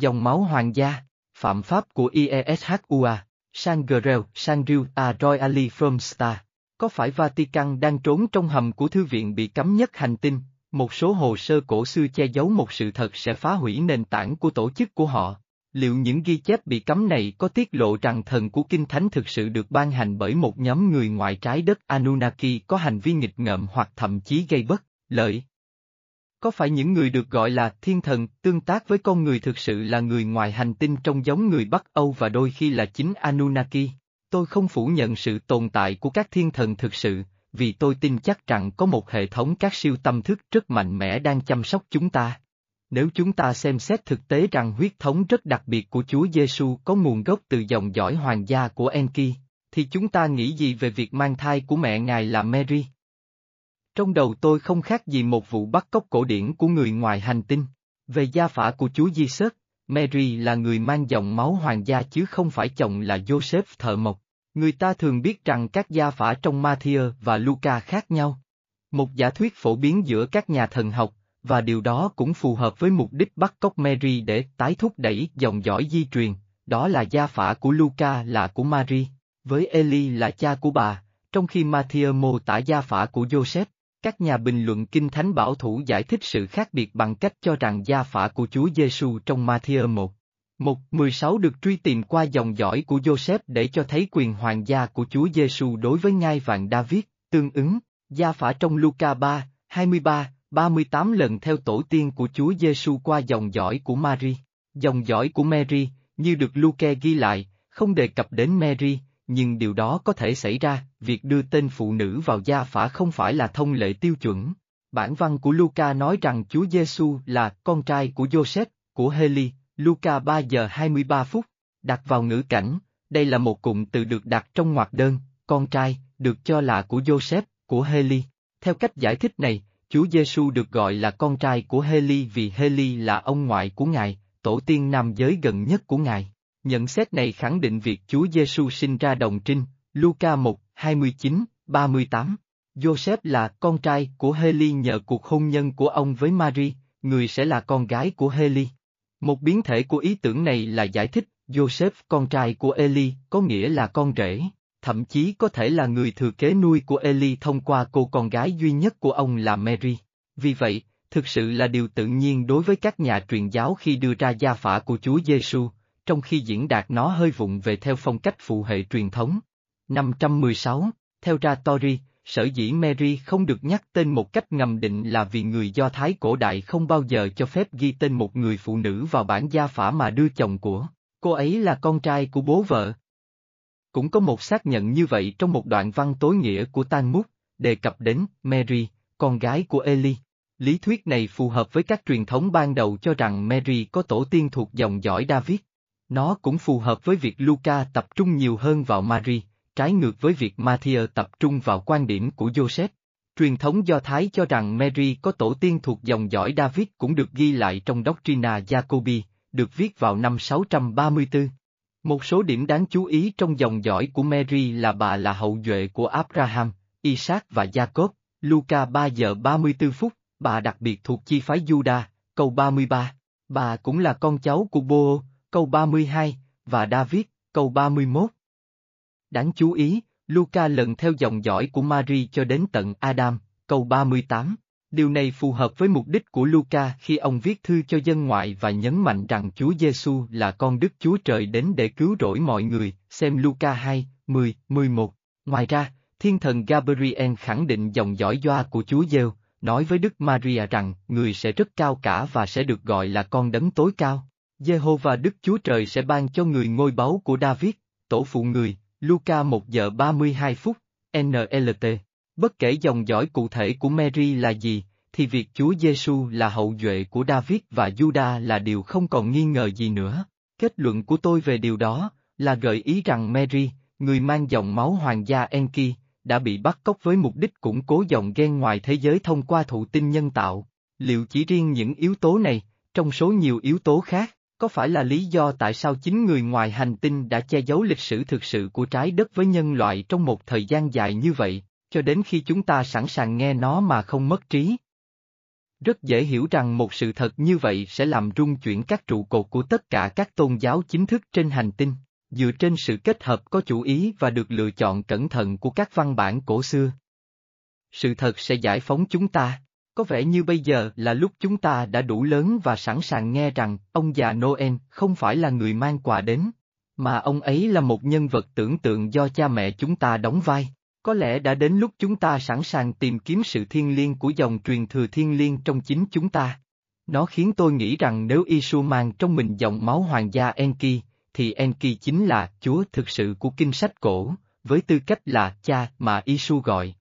Dòng máu hoàng gia, phạm pháp của IESHUA, Sangrel, Sangreal, A Royally from Star. Có phải Vatican đang trốn trong hầm của thư viện bị cấm nhất hành tinh, một số hồ sơ cổ xưa che giấu một sự thật sẽ phá hủy nền tảng của tổ chức của họ? Liệu những ghi chép bị cấm này có tiết lộ rằng thần của Kinh Thánh thực sự được ban hành bởi một nhóm người ngoài trái đất Anunnaki có hành vi nghịch ngợm hoặc thậm chí gây bất lợi? Có phải những người được gọi là thiên thần tương tác với con người thực sự là người ngoài hành tinh trông giống người Bắc Âu và đôi khi là chính Anunnaki? Tôi không phủ nhận sự tồn tại của các thiên thần thực sự, vì tôi tin chắc rằng có một hệ thống các siêu tâm thức rất mạnh mẽ đang chăm sóc chúng ta. Nếu chúng ta xem xét thực tế rằng huyết thống rất đặc biệt của Chúa Giêsu có nguồn gốc từ dòng dõi hoàng gia của Enki, thì chúng ta nghĩ gì về việc mang thai của mẹ ngài là Mary? Trong đầu tôi không khác gì một vụ bắt cóc cổ điển của người ngoài hành tinh. Về gia phả của Chúa Giêsu, Mary là người mang dòng máu hoàng gia chứ không phải chồng là Joseph thợ mộc. Người ta thường biết rằng các gia phả trong Matthew và Luca khác nhau. Một giả thuyết phổ biến giữa các nhà thần học, và điều đó cũng phù hợp với mục đích bắt cóc Mary để tái thúc đẩy dòng dõi di truyền, đó là gia phả của Luca là của Mary, với Eli là cha của bà, trong khi Matthew mô tả gia phả của Joseph. Các nhà bình luận kinh thánh bảo thủ giải thích sự khác biệt bằng cách cho rằng gia phả của Chúa Giêsu trong Matthew 1. 1. 16 được truy tìm qua dòng dõi của Joseph để cho thấy quyền hoàng gia của Chúa Giêsu đối với ngai vàng David, tương ứng, gia phả trong Luca 3, 23, 38 lần theo tổ tiên của Chúa Giêsu qua dòng dõi của Mary. Dòng dõi của Mary, như được Luke ghi lại, không đề cập đến Mary, nhưng điều đó có thể xảy ra, việc đưa tên phụ nữ vào gia phả không phải là thông lệ tiêu chuẩn. Bản văn của Luca nói rằng Chúa Giêsu là con trai của Joseph, của Heli, Luca 3 giờ 23 phút, đặt vào ngữ cảnh, đây là một cụm từ được đặt trong ngoặc đơn, con trai, được cho là của Joseph, của Heli. Theo cách giải thích này, Chúa Giêsu được gọi là con trai của Heli vì Heli là ông ngoại của Ngài, tổ tiên nam giới gần nhất của Ngài. Nhận xét này khẳng định việc Chúa Giêsu sinh ra đồng trinh, Luca 1, 29, 38. Joseph là con trai của Heli nhờ cuộc hôn nhân của ông với Mary, người sẽ là con gái của Heli. Một biến thể của ý tưởng này là giải thích, Joseph con trai của Eli có nghĩa là con rể, thậm chí có thể là người thừa kế nuôi của Eli thông qua cô con gái duy nhất của ông là Mary. Vì vậy, thực sự là điều tự nhiên đối với các nhà truyền giáo khi đưa ra gia phả của Chúa Giêsu, trong khi diễn đạt nó hơi vụng về theo phong cách phụ hệ truyền thống. 516, theo ra Tori, sở dĩ Mary không được nhắc tên một cách ngầm định là vì người Do Thái cổ đại không bao giờ cho phép ghi tên một người phụ nữ vào bản gia phả mà đưa chồng của. Cô ấy là con trai của bố vợ. Cũng có một xác nhận như vậy trong một đoạn văn tối nghĩa của Tan Mút, đề cập đến Mary, con gái của Eli. Lý thuyết này phù hợp với các truyền thống ban đầu cho rằng Mary có tổ tiên thuộc dòng dõi David. Nó cũng phù hợp với việc Luca tập trung nhiều hơn vào Mary, trái ngược với việc Matthew tập trung vào quan điểm của Joseph. Truyền thống Do Thái cho rằng Mary có tổ tiên thuộc dòng dõi David cũng được ghi lại trong Doctrina Jacobi, được viết vào năm 634. Một số điểm đáng chú ý trong dòng dõi của Mary là bà là hậu duệ của Abraham, Isaac và Jacob, Luca 3 giờ 34 phút, bà đặc biệt thuộc chi phái Judah, câu 33. Bà cũng là con cháu của Bô, câu 32, và David, câu 31. Đáng chú ý, Luca lần theo dòng dõi của Mary cho đến tận Adam, câu 38. Điều này phù hợp với mục đích của Luca khi ông viết thư cho dân ngoại và nhấn mạnh rằng Chúa Giêsu là con Đức Chúa Trời đến để cứu rỗi mọi người, xem Luca 2, 10, 11. Ngoài ra, thiên thần Gabriel khẳng định dòng dõi doa của Chúa Giêsu, nói với Đức Maria rằng người sẽ rất cao cả và sẽ được gọi là con đấng tối cao. Jehovah Đức Chúa Trời sẽ ban cho người ngôi báu của David, tổ phụ người, Luca 1 giờ 32 phút, NLT. Bất kể dòng dõi cụ thể của Mary là gì, thì việc Chúa Giêsu là hậu duệ của David và Judah là điều không còn nghi ngờ gì nữa. Kết luận của tôi về điều đó là gợi ý rằng Mary, người mang dòng máu hoàng gia Enki, đã bị bắt cóc với mục đích củng cố dòng gen ngoài thế giới thông qua thụ tinh nhân tạo. Liệu chỉ riêng những yếu tố này, trong số nhiều yếu tố khác, có phải là lý do tại sao chính người ngoài hành tinh đã che giấu lịch sử thực sự của trái đất với nhân loại trong một thời gian dài như vậy, cho đến khi chúng ta sẵn sàng nghe nó mà không mất trí? Rất dễ hiểu rằng một sự thật như vậy sẽ làm rung chuyển các trụ cột của tất cả các tôn giáo chính thức trên hành tinh, dựa trên sự kết hợp có chủ ý và được lựa chọn cẩn thận của các văn bản cổ xưa. Sự thật sẽ giải phóng chúng ta. Có vẻ như bây giờ là lúc chúng ta đã đủ lớn và sẵn sàng nghe rằng ông già Noel không phải là người mang quà đến, mà ông ấy là một nhân vật tưởng tượng do cha mẹ chúng ta đóng vai. Có lẽ đã đến lúc chúng ta sẵn sàng tìm kiếm sự thiên liêng của dòng truyền thừa thiên liêng trong chính chúng ta. Nó khiến tôi nghĩ rằng nếu Isu mang trong mình dòng máu hoàng gia Enki, thì Enki chính là Chúa thực sự của kinh sách cổ, với tư cách là cha mà Isu gọi.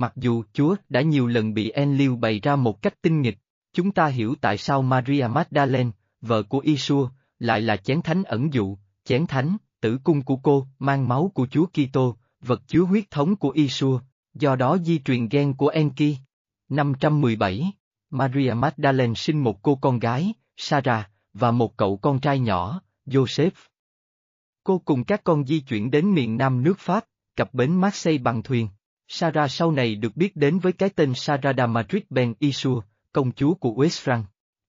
Mặc dù Chúa đã nhiều lần bị Enlil bày ra một cách tinh nghịch, chúng ta hiểu tại sao Maria Magdalene, vợ của Isua, lại là chén thánh ẩn dụ, chén thánh, tử cung của cô, mang máu của Chúa Kitô, vật chứa huyết thống của Isua, do đó di truyền gen của Enki. 517, Maria Magdalene sinh một cô con gái, Sarah, và một cậu con trai nhỏ, Joseph. Cô cùng các con di chuyển đến miền nam nước Pháp, cập bến Marseille bằng thuyền. Sarah sau này được biết đến với cái tên Sarah Madrid Ben Isur, công chúa của West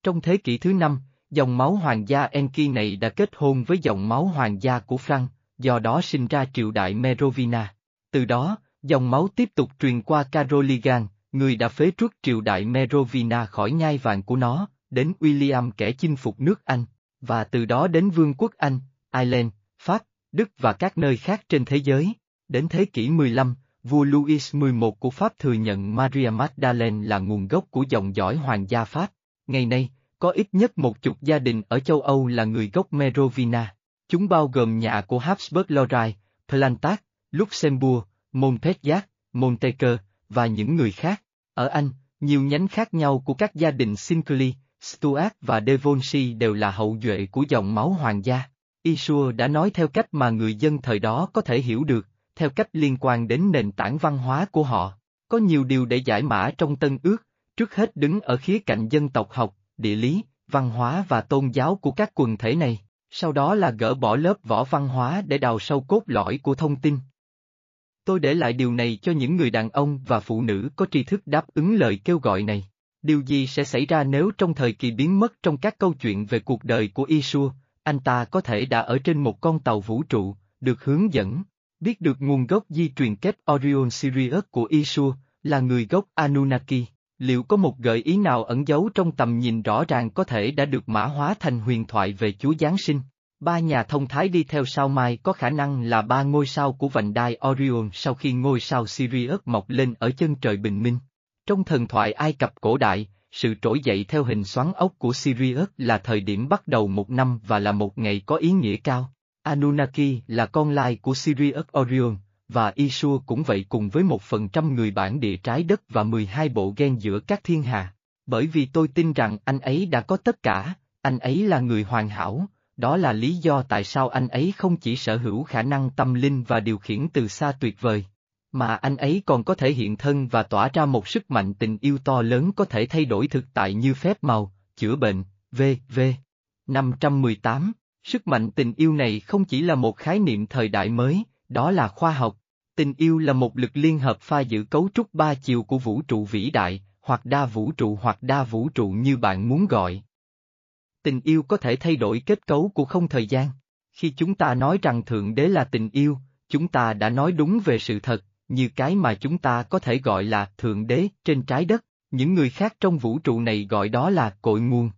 Trong thế kỷ thứ năm, dòng máu hoàng gia Enki này đã kết hôn với dòng máu hoàng gia của Frank, do đó sinh ra triều đại Merovina. Từ đó, dòng máu tiếp tục truyền qua Caroligan, người đã phế truất triều đại Merovina khỏi nhai vàng của nó, đến William kẻ chinh phục nước Anh, và từ đó đến Vương quốc Anh, Ireland, Pháp, Đức và các nơi khác trên thế giới. Đến thế kỷ 15, vua Louis XI của Pháp thừa nhận Maria Magdalene là nguồn gốc của dòng dõi hoàng gia Pháp. Ngày nay, có ít nhất một chục gia đình ở châu Âu là người gốc Merovina. Chúng bao gồm nhà của Habsburg Lorraine, Plantac, Luxembourg, Montpellier, Montecker, và những người khác. Ở Anh, nhiều nhánh khác nhau của các gia đình Sinclair, Stuart và Devonshire đều là hậu duệ của dòng máu hoàng gia. Isua đã nói theo cách mà người dân thời đó có thể hiểu được, theo cách liên quan đến nền tảng văn hóa của họ. Có nhiều điều để giải mã trong Tân Ước, trước hết đứng ở khía cạnh dân tộc học, địa lý, văn hóa và tôn giáo của các quần thể này sau đó là gỡ bỏ lớp vỏ văn hóa để đào sâu cốt lõi của thông tin. Tôi để lại điều này cho những người đàn ông và phụ nữ có tri thức đáp ứng lời kêu gọi này. Điều gì sẽ xảy ra nếu trong thời kỳ biến mất trong các câu chuyện về cuộc đời của Isua, anh ta có thể đã ở trên một con tàu vũ trụ, được hướng dẫn, biết được nguồn gốc di truyền kép Orion Sirius của Isua, là người gốc Anunnaki, liệu có một gợi ý nào ẩn giấu trong tầm nhìn rõ ràng có thể đã được mã hóa thành huyền thoại về Chúa Giáng sinh? Ba nhà thông thái đi theo sao mai có khả năng là ba ngôi sao của vành đai Orion sau khi ngôi sao Sirius mọc lên ở chân trời bình minh. Trong thần thoại Ai Cập cổ đại, sự trỗi dậy theo hình xoắn ốc của Sirius là thời điểm bắt đầu một năm và là một ngày có ý nghĩa cao. Anunnaki là con lai của Sirius Orion, và Isua cũng vậy cùng với một phần trăm người bản địa trái đất và 12 bộ gen giữa các thiên hà. Bởi vì tôi tin rằng anh ấy đã có tất cả, anh ấy là người hoàn hảo, đó là lý do tại sao anh ấy không chỉ sở hữu khả năng tâm linh và điều khiển từ xa tuyệt vời, mà anh ấy còn có thể hiện thân và tỏa ra một sức mạnh tình yêu to lớn có thể thay đổi thực tại như phép màu, chữa bệnh, v.v. 518 Sức mạnh tình yêu này không chỉ là một khái niệm thời đại mới, đó là khoa học, Tình yêu là một lực liên hợp pha giữ cấu trúc ba chiều của vũ trụ vĩ đại, hoặc đa vũ trụ hoặc đa vũ trụ như bạn muốn gọi. Tình yêu có thể thay đổi kết cấu của không thời gian. Khi chúng ta nói rằng Thượng Đế là tình yêu, chúng ta đã nói đúng về sự thật, như cái mà chúng ta có thể gọi là Thượng Đế trên trái đất, những người khác trong vũ trụ này gọi đó là cội nguồn.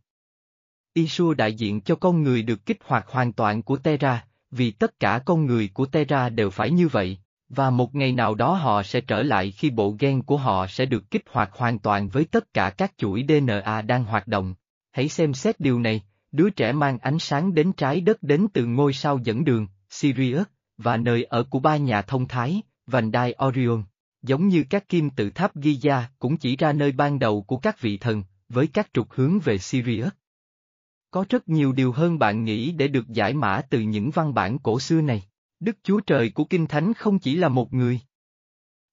Isua đại diện cho con người được kích hoạt hoàn toàn của Terra, vì tất cả con người của Terra đều phải như vậy. Và một ngày nào đó họ sẽ trở lại khi bộ gen của họ sẽ được kích hoạt hoàn toàn với tất cả các chuỗi DNA đang hoạt động. Hãy xem xét điều này, đứa trẻ mang ánh sáng đến trái đất đến từ ngôi sao dẫn đường, Sirius, và nơi ở của ba nhà thông thái, vành đai Orion. Giống như các kim tự tháp Giza cũng chỉ ra nơi ban đầu của các vị thần, với các trục hướng về Sirius. Có rất nhiều điều hơn bạn nghĩ để được giải mã từ những văn bản cổ xưa này. Đức Chúa Trời của Kinh Thánh không chỉ là một người.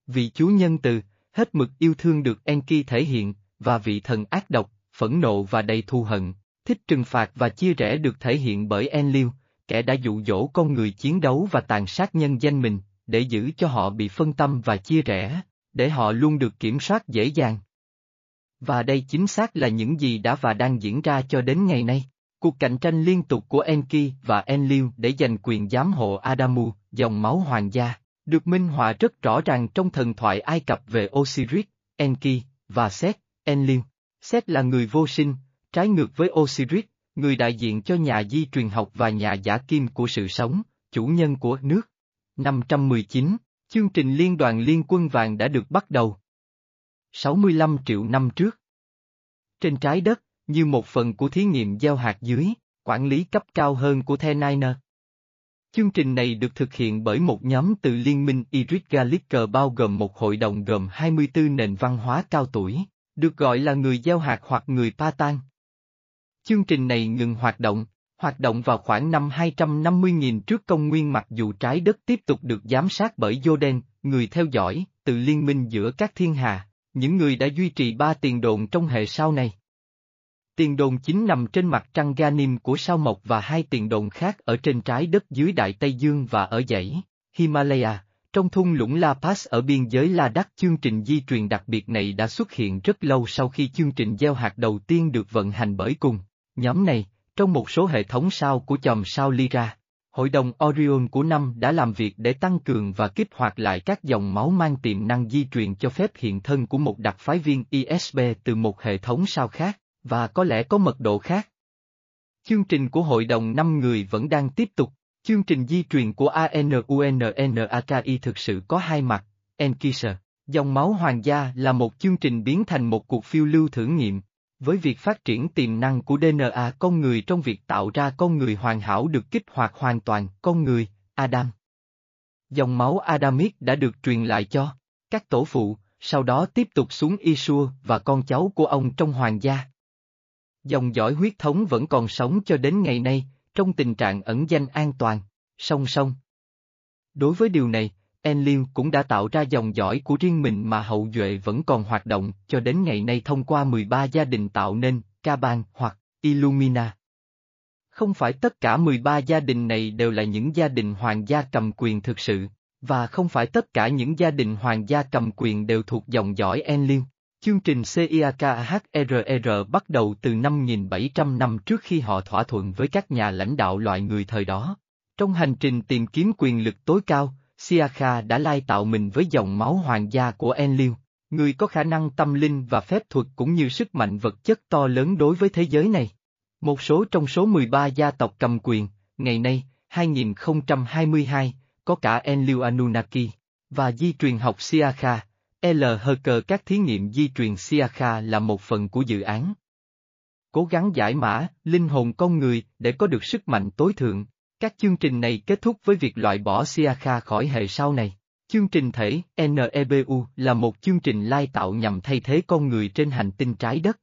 Vị Chúa nhân từ, hết mực yêu thương được Enki thể hiện, và vị thần ác độc, phẫn nộ và đầy thù hận, thích trừng phạt và chia rẽ được thể hiện bởi Enlil, kẻ đã dụ dỗ con người chiến đấu và tàn sát nhân danh mình, để giữ cho họ bị phân tâm và chia rẽ, để họ luôn được kiểm soát dễ dàng. Và đây chính xác là những gì đã và đang diễn ra cho đến ngày nay. Cuộc cạnh tranh liên tục của Enki và Enlil để giành quyền giám hộ Adamu, dòng máu hoàng gia, được minh họa rất rõ ràng trong thần thoại Ai Cập về Osiris, Enki, và Set, Enlil. Set là người vô sinh, trái ngược với Osiris, người đại diện cho nhà di truyền học và nhà giả kim của sự sống, chủ nhân của nước. 519, chương trình Liên đoàn Liên quân vàng đã được bắt đầu. 65 triệu năm trước. Trên trái đất, như một phần của thí nghiệm gieo hạt dưới, quản lý cấp cao hơn của The Niner. Chương trình này được thực hiện bởi một nhóm từ Liên minh Iris Galicker bao gồm một hội đồng gồm 24 nền văn hóa cao tuổi, được gọi là người gieo hạt hoặc người Patan. Chương trình này ngừng hoạt động, hoạt động vào khoảng năm 250.000 trước công nguyên mặc dù trái đất tiếp tục được giám sát bởi Jordan, người theo dõi, từ liên minh giữa các thiên hà, những người đã duy trì ba tiền đồn trong hệ sau này. Tiền đồn chính nằm trên mặt trăng Ganim của sao mộc và hai tiền đồn khác ở trên trái đất dưới Đại Tây Dương và ở dãy Himalaya, trong thung lũng La Paz ở biên giới La Đắc chương trình di truyền đặc biệt này đã xuất hiện rất lâu sau khi chương trình gieo hạt đầu tiên được vận hành bởi cùng. Nhóm này, trong một số hệ thống sao của chòm sao Lyra, Hội đồng Orion của năm đã làm việc để tăng cường và kích hoạt lại các dòng máu mang tiềm năng di truyền cho phép hiện thân của một đặc phái viên ISB từ một hệ thống sao khác, và có lẽ có mật độ khác. Chương trình của Hội đồng 5 người vẫn đang tiếp tục. Chương trình di truyền của ANUNNAKI thực sự có hai mặt, Enkisa, dòng máu hoàng gia là một chương trình biến thành một cuộc phiêu lưu thử nghiệm, với việc phát triển tiềm năng của DNA con người trong việc tạo ra con người hoàn hảo được kích hoạt hoàn toàn, con người, Adam. Dòng máu Adamic đã được truyền lại cho các tổ phụ, sau đó tiếp tục xuống Isua và con cháu của ông trong hoàng gia. Dòng dõi huyết thống vẫn còn sống cho đến ngày nay, trong tình trạng ẩn danh an toàn, song song. Đối với điều này, Enlil cũng đã tạo ra dòng dõi của riêng mình mà hậu duệ vẫn còn hoạt động cho đến ngày nay thông qua 13 gia đình tạo nên, Caban hoặc Illumina. Không phải tất cả 13 gia đình này đều là những gia đình hoàng gia cầm quyền thực sự, và không phải tất cả những gia đình hoàng gia cầm quyền đều thuộc dòng dõi Enlil. Chương trình CIAKHRR bắt đầu từ 5.700 năm trước khi họ thỏa thuận với các nhà lãnh đạo loại người thời đó. Trong hành trình tìm kiếm quyền lực tối cao, Siakha đã lai tạo mình với dòng máu hoàng gia của Enlil, người có khả năng tâm linh và phép thuật cũng như sức mạnh vật chất to lớn đối với thế giới này. Một số trong số 13 gia tộc cầm quyền, ngày nay, 2022, có cả Enlil Anunnaki, và di truyền học Siakha, L. cờ các thí nghiệm di truyền Siakha là một phần của dự án. Cố gắng giải mã, linh hồn con người để có được sức mạnh tối thượng. Các chương trình này kết thúc với việc loại bỏ Siakha khỏi hệ sau này. Chương trình thể NEBU là một chương trình lai tạo nhằm thay thế con người trên hành tinh trái đất.